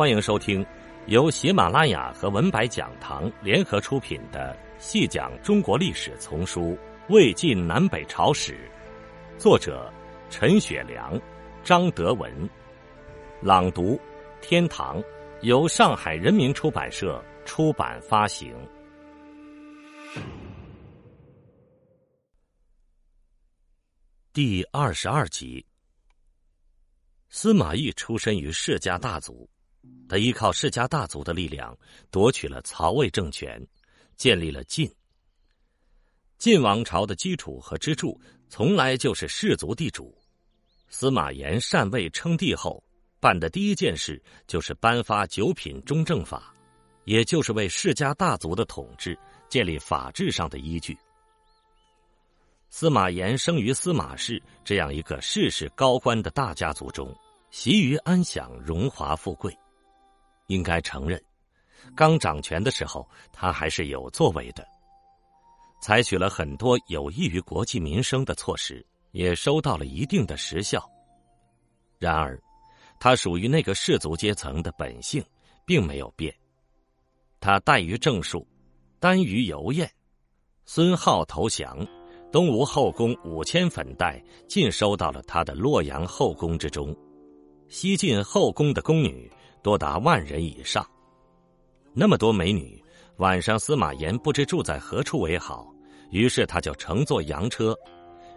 欢迎收听由喜马拉雅和文白讲堂联合出品的《细讲中国历史丛书·魏晋南北朝史》，作者陈雪良、张德文，朗读天堂，由上海人民出版社出版发行。第二十二集，司马懿出身于世家大族。他依靠世家大族的力量夺取了曹魏政权，建立了晋。晋王朝的基础和支柱从来就是氏族地主。司马炎禅位称帝后，办的第一件事就是颁发九品中正法，也就是为世家大族的统治建立法治上的依据。司马炎生于司马氏这样一个世世高官的大家族中，习于安享荣华富贵。应该承认，刚掌权的时候，他还是有作为的，采取了很多有益于国计民生的措施，也收到了一定的实效。然而，他属于那个士族阶层的本性并没有变。他怠于政术，耽于游宴。孙浩投降，东吴后宫五千粉黛尽收到了他的洛阳后宫之中。西晋后宫的宫女。多达万人以上，那么多美女，晚上司马炎不知住在何处为好，于是他就乘坐羊车，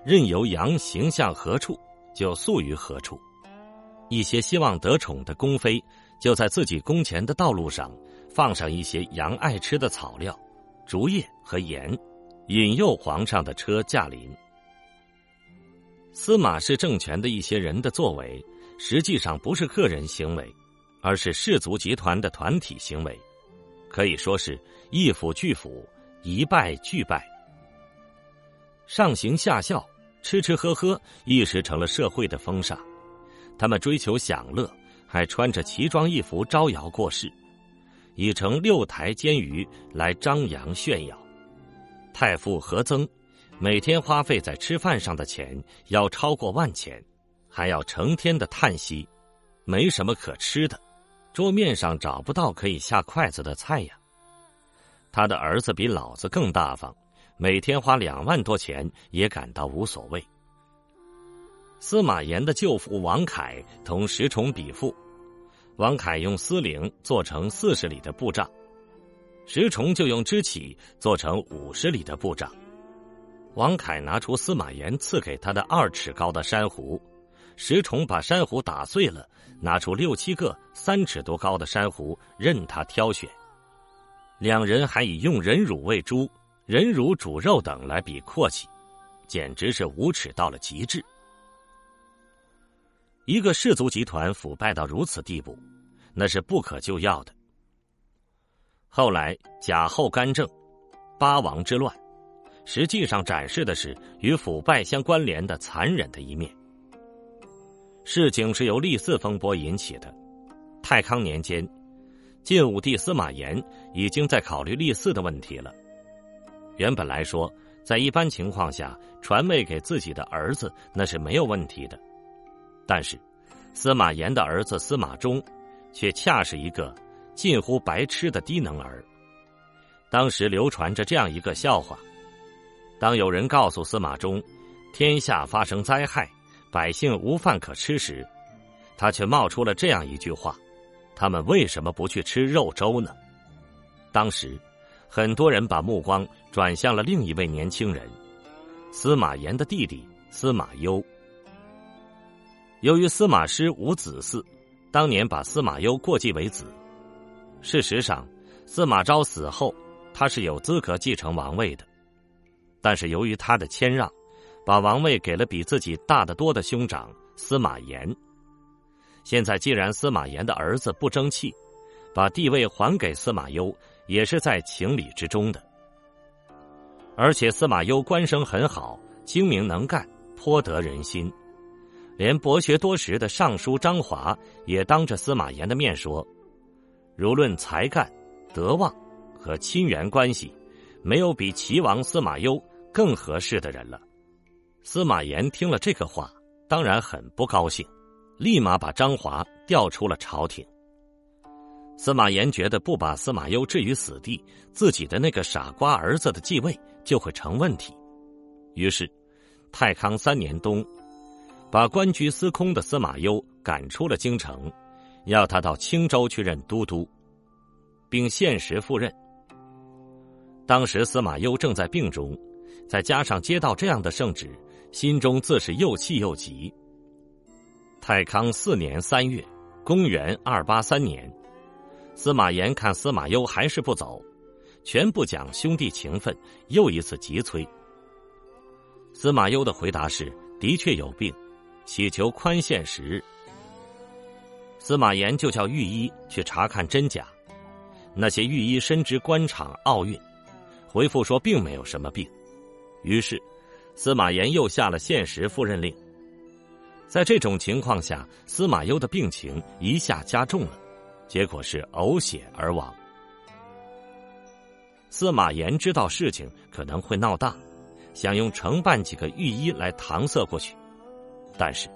任由羊行向何处，就宿于何处。一些希望得宠的宫妃，就在自己宫前的道路上放上一些羊爱吃的草料、竹叶和盐，引诱皇上的车驾临。司马氏政权的一些人的作为，实际上不是个人行为。而是氏族集团的团体行为，可以说是一府俱府，一败俱败。上行下效，吃吃喝喝，一时成了社会的风尚。他们追求享乐，还穿着奇装异服招摇过市，以成六台监舆来张扬炫耀。太傅何曾，每天花费在吃饭上的钱要超过万钱，还要成天的叹息，没什么可吃的。桌面上找不到可以下筷子的菜呀。他的儿子比老子更大方，每天花两万多钱也感到无所谓。司马炎的舅父王恺同石崇比富，王恺用丝绫做成四十里的布帐，石崇就用支起做成五十里的布帐。王恺拿出司马炎赐给他的二尺高的珊瑚。石崇把珊瑚打碎了，拿出六七个三尺多高的珊瑚任他挑选。两人还以用人乳喂猪、人乳煮肉等来比阔气，简直是无耻到了极致。一个氏族集团腐败到如此地步，那是不可救药的。后来贾后干政、八王之乱，实际上展示的是与腐败相关联的残忍的一面。事情是由立嗣风波引起的。太康年间，晋武帝司马炎已经在考虑立嗣的问题了。原本来说，在一般情况下，传位给自己的儿子那是没有问题的。但是，司马炎的儿子司马衷，却恰是一个近乎白痴的低能儿。当时流传着这样一个笑话：当有人告诉司马衷，天下发生灾害。百姓无饭可吃时，他却冒出了这样一句话：“他们为什么不去吃肉粥呢？”当时，很多人把目光转向了另一位年轻人——司马炎的弟弟司马攸。由于司马师无子嗣，当年把司马攸过继为子。事实上，司马昭死后，他是有资格继承王位的，但是由于他的谦让。把王位给了比自己大得多的兄长司马炎。现在既然司马炎的儿子不争气，把地位还给司马攸也是在情理之中的。而且司马攸官声很好，精明能干，颇得人心。连博学多识的尚书张华也当着司马炎的面说：“如论才干、德望和亲缘关系，没有比齐王司马攸更合适的人了。”司马炎听了这个话，当然很不高兴，立马把张华调出了朝廷。司马炎觉得不把司马攸置于死地，自己的那个傻瓜儿子的继位就会成问题。于是，太康三年冬，把官居司空的司马攸赶出了京城，要他到青州去任都督，并限时赴任。当时司马攸正在病中，再加上接到这样的圣旨，心中自是又气又急。太康四年三月，公元二八三年，司马炎看司马攸还是不走，全不讲兄弟情分，又一次急催。司马攸的回答是：“的确有病，祈求宽限时日。”司马炎就叫御医去查看真假。那些御医深知官场奥运，回复说并没有什么病。于是，司马炎又下了限时赴任令。在这种情况下，司马攸的病情一下加重了，结果是呕血而亡。司马炎知道事情可能会闹大。想用承办几个御医来搪塞过去，但是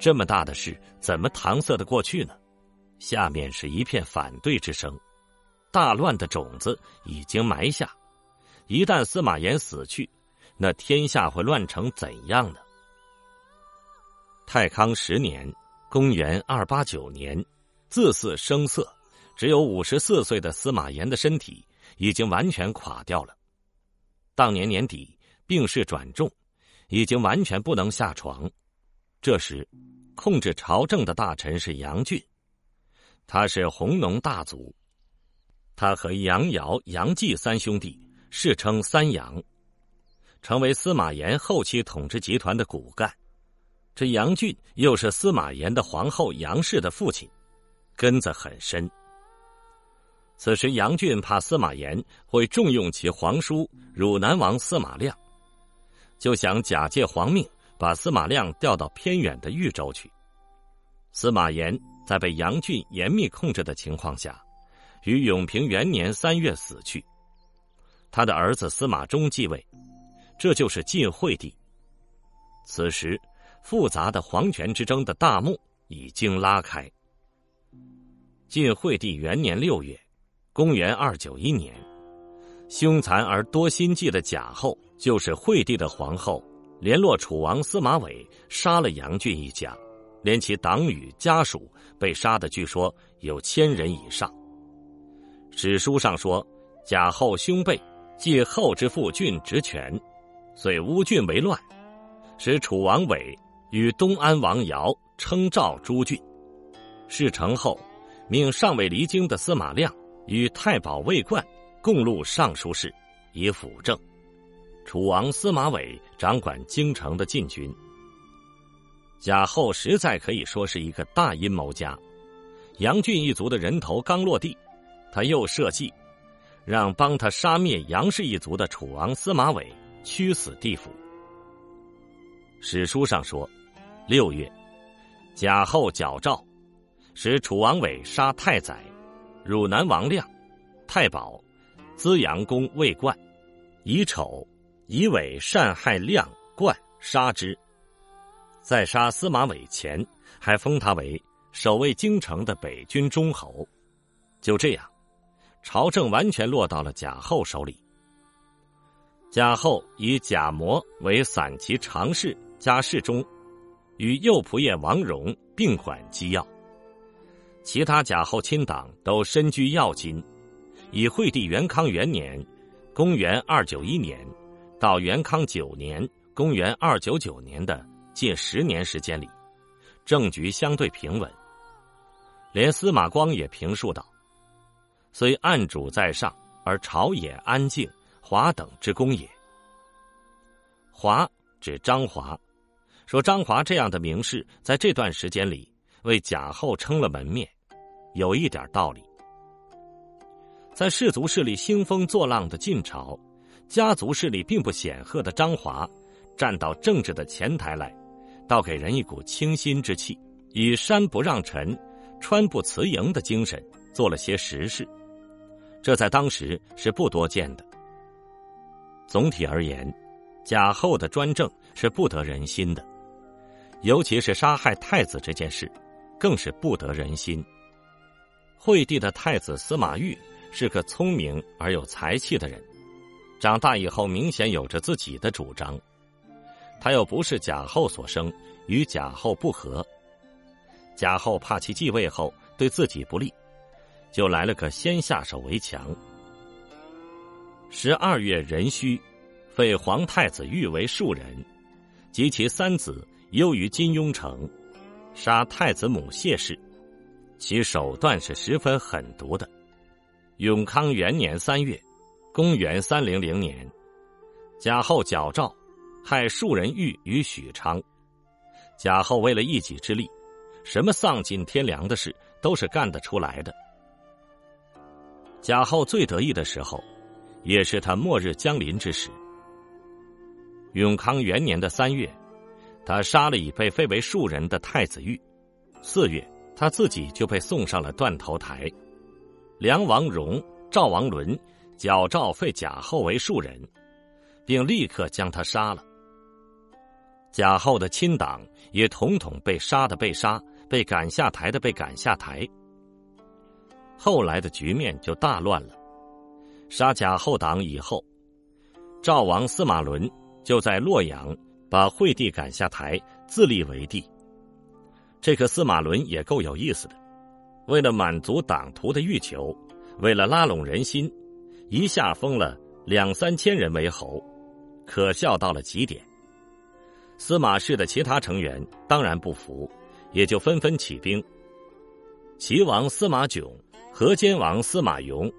这么大的事怎么搪塞的过去呢？下面是一片反对之声，大乱的种子已经埋下。一旦司马炎死去，那天下会乱成怎样呢？太康十年（公元二八九年），自似生色，只有五十四岁的司马炎的身体已经完全垮掉了。当年年底。病势转重，已经完全不能下床。这时，控制朝政的大臣是杨俊，他是弘农大族，他和杨尧、杨继三兄弟世称三杨，成为司马炎后期统治集团的骨干。这杨俊又是司马炎的皇后杨氏的父亲，根子很深。此时，杨俊怕司马炎会重用其皇叔汝南王司马亮。就想假借皇命，把司马亮调到偏远的豫州去。司马炎在被杨俊严密控制的情况下，于永平元年三月死去。他的儿子司马衷继位，这就是晋惠帝。此时，复杂的皇权之争的大幕已经拉开。晋惠帝元年六月，公元二九一年，凶残而多心计的贾后。就是惠帝的皇后，联络楚王司马玮杀了杨俊一家，连其党羽家属被杀的，据说有千人以上。史书上说，贾后兄辈借后之父俊职权，遂乌郡为乱，使楚王伟与东安王尧称赵诸郡。事成后，命尚未离京的司马亮与太保魏冠共录尚书事，以辅政。楚王司马伟掌管京城的禁军。贾后实在可以说是一个大阴谋家。杨俊一族的人头刚落地，他又设计，让帮他杀灭杨氏一族的楚王司马伟屈死地府。史书上说，六月，贾后矫诏，使楚王伟杀太宰、汝南王亮、太保、资阳公魏冠，以丑。以伟善害亮冠，杀之。在杀司马伟前，还封他为守卫京城的北军中侯。就这样，朝政完全落到了贾后手里。贾后以贾模为散骑常侍加侍中，与右仆射王荣并管机要。其他贾后亲党都身居要津。以惠帝元康元年（公元二九一年）。到元康九年（公元二九九年）的近十年时间里，政局相对平稳。连司马光也评述道：“虽暗主在上，而朝野安静，华等之功也。”华指张华，说张华这样的名士在这段时间里为贾后撑了门面，有一点道理。在士族势力兴风作浪的晋朝。家族势力并不显赫的张华，站到政治的前台来，倒给人一股清新之气，以山不让臣，川不辞营的精神做了些实事，这在当时是不多见的。总体而言，贾后的专政是不得人心的，尤其是杀害太子这件事，更是不得人心。惠帝的太子司马昱是个聪明而有才气的人，长大以后明显有着自己的主张。他又不是贾后所生，与贾后不和。贾后怕其继位后对自己不利，就来了个先下手为强。十二月壬戌，废皇太子昱为庶人，及其三子忧于金庸城，杀太子母谢氏。其手段是十分狠毒的。永康元年三月，公元三零零年，贾后矫诏，害庶人玉于许昌。贾后为了一己之力，什么丧尽天良的事都是干得出来的。贾后最得意的时候，也是他末日将临之时。永康元年的三月，他杀了已被废为庶人的太子玉。四月。他自己就被送上了断头台，梁王荣、赵王伦矫诏废贾后为庶人，并立刻将他杀了。贾后的亲党也统统被杀的被杀，被赶下台的被赶下台。后来的局面就大乱了。杀贾后党以后，赵王司马伦就在洛阳把惠帝赶下台，自立为帝。这个司马伦也够有意思的，为了满足党徒的欲求，为了拉拢人心，一下封了两三千人为侯，可笑到了极点。司马氏的其他成员当然不服，也就纷纷起兵。齐王司马囧、河间王司马颙、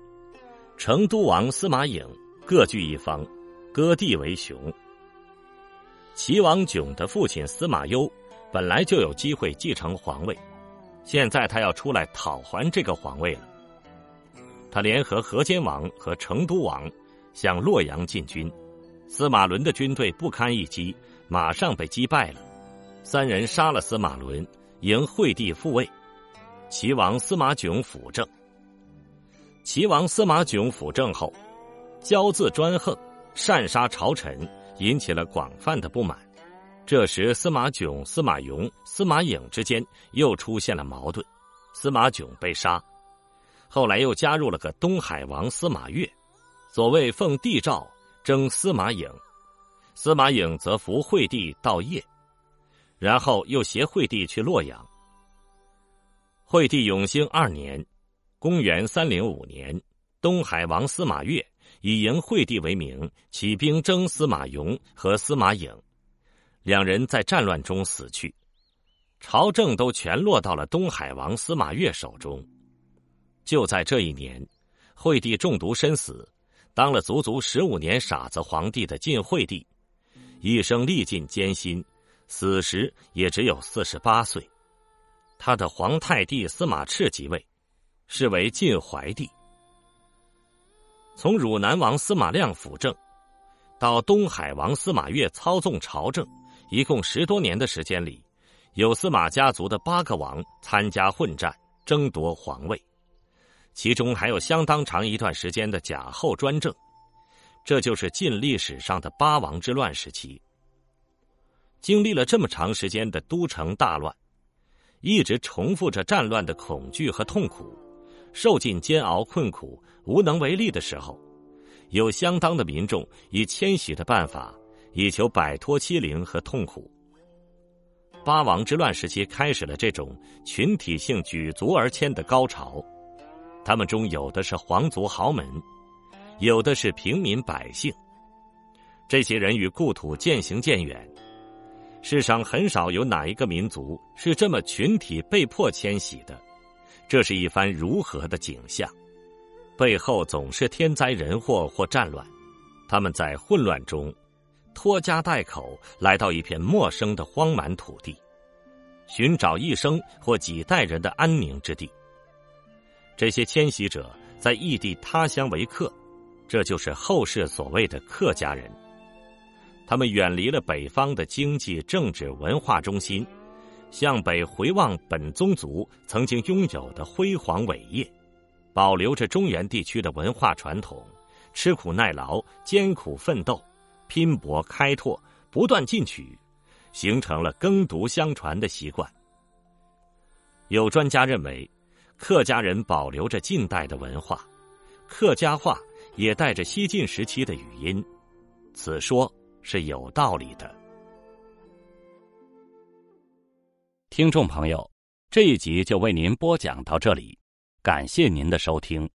成都王司马颖各据一方，割地为雄。齐王囧的父亲司马攸。本来就有机会继承皇位，现在他要出来讨还这个皇位了。他联合河间王和成都王向洛阳进军，司马伦的军队不堪一击，马上被击败了。三人杀了司马伦，迎惠帝复位。齐王司马囧辅政。齐王司马囧辅政后，骄自专横，擅杀朝臣，引起了广泛的不满。这时，司马囧、司马颙、司马颖之间又出现了矛盾，司马炯被杀，后来又加入了个东海王司马越，所谓奉帝诏征司马颖，司马颖则扶惠帝到邺，然后又携惠帝去洛阳。惠帝永兴二年，公元三零五年，东海王司马越以迎惠帝为名，起兵征司马颙和司马颖。两人在战乱中死去，朝政都全落到了东海王司马越手中。就在这一年，惠帝中毒身死，当了足足十五年傻子皇帝的晋惠帝，一生历尽艰辛，死时也只有四十八岁。他的皇太弟司马炽即位，是为晋怀帝。从汝南王司马亮辅政，到东海王司马越操纵朝政。一共十多年的时间里，有司马家族的八个王参加混战，争夺皇位，其中还有相当长一段时间的贾后专政，这就是晋历史上的八王之乱时期。经历了这么长时间的都城大乱，一直重复着战乱的恐惧和痛苦，受尽煎熬困苦、无能为力的时候，有相当的民众以迁徙的办法。以求摆脱欺凌和痛苦。八王之乱时期开始了这种群体性举族而迁的高潮，他们中有的是皇族豪门，有的是平民百姓。这些人与故土渐行渐远，世上很少有哪一个民族是这么群体被迫迁徙的。这是一番如何的景象？背后总是天灾人祸或战乱，他们在混乱中。拖家带口来到一片陌生的荒蛮土地，寻找一生或几代人的安宁之地。这些迁徙者在异地他乡为客，这就是后世所谓的客家人。他们远离了北方的经济、政治、文化中心，向北回望本宗族曾经拥有的辉煌伟业，保留着中原地区的文化传统，吃苦耐劳，艰苦奋斗。拼搏开拓，不断进取，形成了耕读相传的习惯。有专家认为，客家人保留着近代的文化，客家话也带着西晋时期的语音，此说是有道理的。听众朋友，这一集就为您播讲到这里，感谢您的收听。